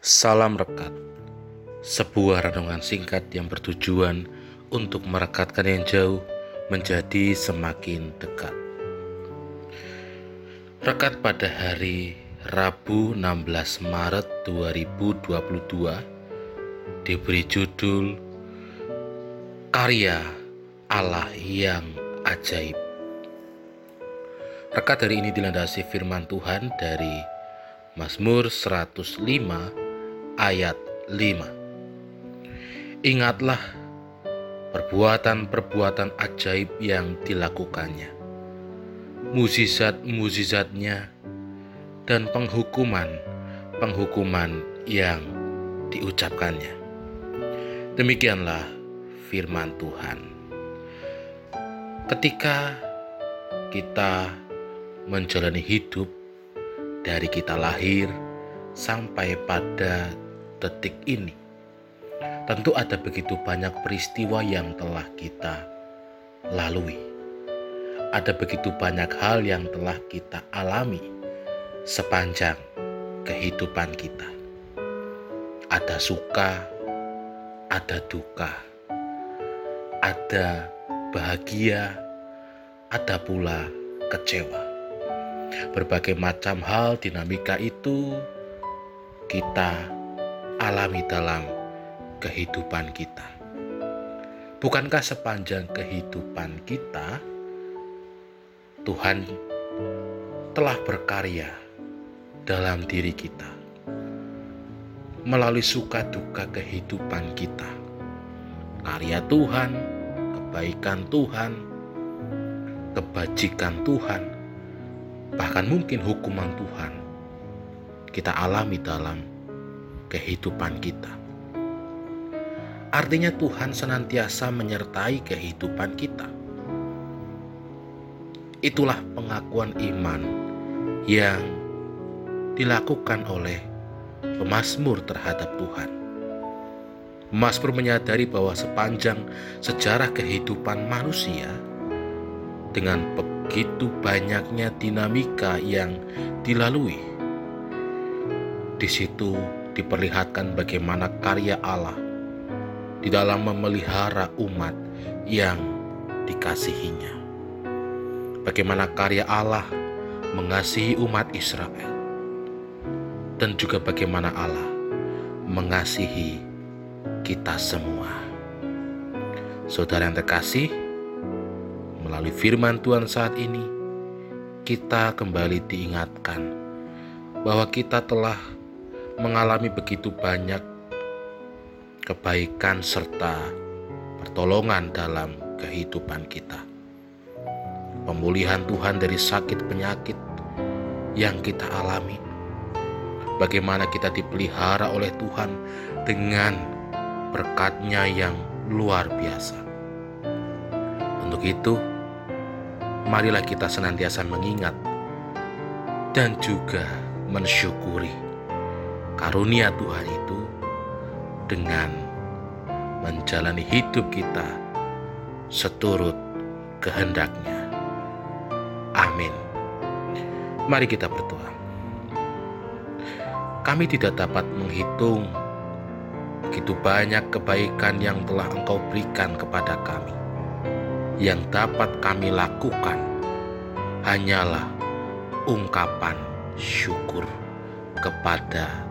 Salam Rekat. Sebuah renungan singkat yang bertujuan untuk merekatkan yang jauh menjadi semakin dekat. Rekat pada hari Rabu 16 Maret 2022 diberi judul Karya Allah yang Ajaib. Rekat hari ini dilandasi firman Tuhan dari Mazmur 105 ayat 5. Ingatlah perbuatan-perbuatan ajaib yang dilakukannya, muzizat-muzizatnya, dan penghukuman-penghukuman yang diucapkannya. Demikianlah firman Tuhan. Ketika kita menjalani hidup dari kita lahir sampai pada detik ini. Tentu ada begitu banyak peristiwa yang telah kita lalui. Ada begitu banyak hal yang telah kita alami sepanjang kehidupan kita. Ada suka, ada duka, ada bahagia, ada pula kecewa. Berbagai macam hal dinamika itu kita alami dalam kehidupan kita. Bukankah sepanjang kehidupan kita, Tuhan telah berkarya dalam diri kita melalui suka duka kehidupan kita. Karya Tuhan, kebaikan Tuhan, kebajikan Tuhan, bahkan mungkin hukuman Tuhan kita alami dalam kehidupan kita. Artinya, Tuhan senantiasa menyertai kehidupan kita. Itulah pengakuan iman yang dilakukan oleh pemazmur terhadap Tuhan. Mazmur menyadari bahwa sepanjang sejarah kehidupan manusia, dengan begitu banyaknya dinamika yang dilalui, di situ diperlihatkan bagaimana karya Allah di dalam memelihara umat yang dikasihinya. Bagaimana karya Allah mengasihi umat Israel dan juga bagaimana Allah mengasihi kita semua. Saudara yang terkasih, melalui firman Tuhan saat ini, kita kembali diingatkan bahwa kita telah mengalami begitu banyak kebaikan serta pertolongan dalam kehidupan kita. Pemulihan Tuhan dari sakit penyakit yang kita alami. Bagaimana kita dipelihara oleh Tuhan dengan berkatnya yang luar biasa. Untuk itu, marilah kita senantiasa mengingat dan juga mensyukuri karunia Tuhan itu dengan menjalani hidup kita seturut kehendaknya. Amin. Mari kita berdoa. Kami tidak dapat menghitung begitu banyak kebaikan yang telah Engkau berikan kepada kami. Yang dapat kami lakukan hanyalah ungkapan syukur kepada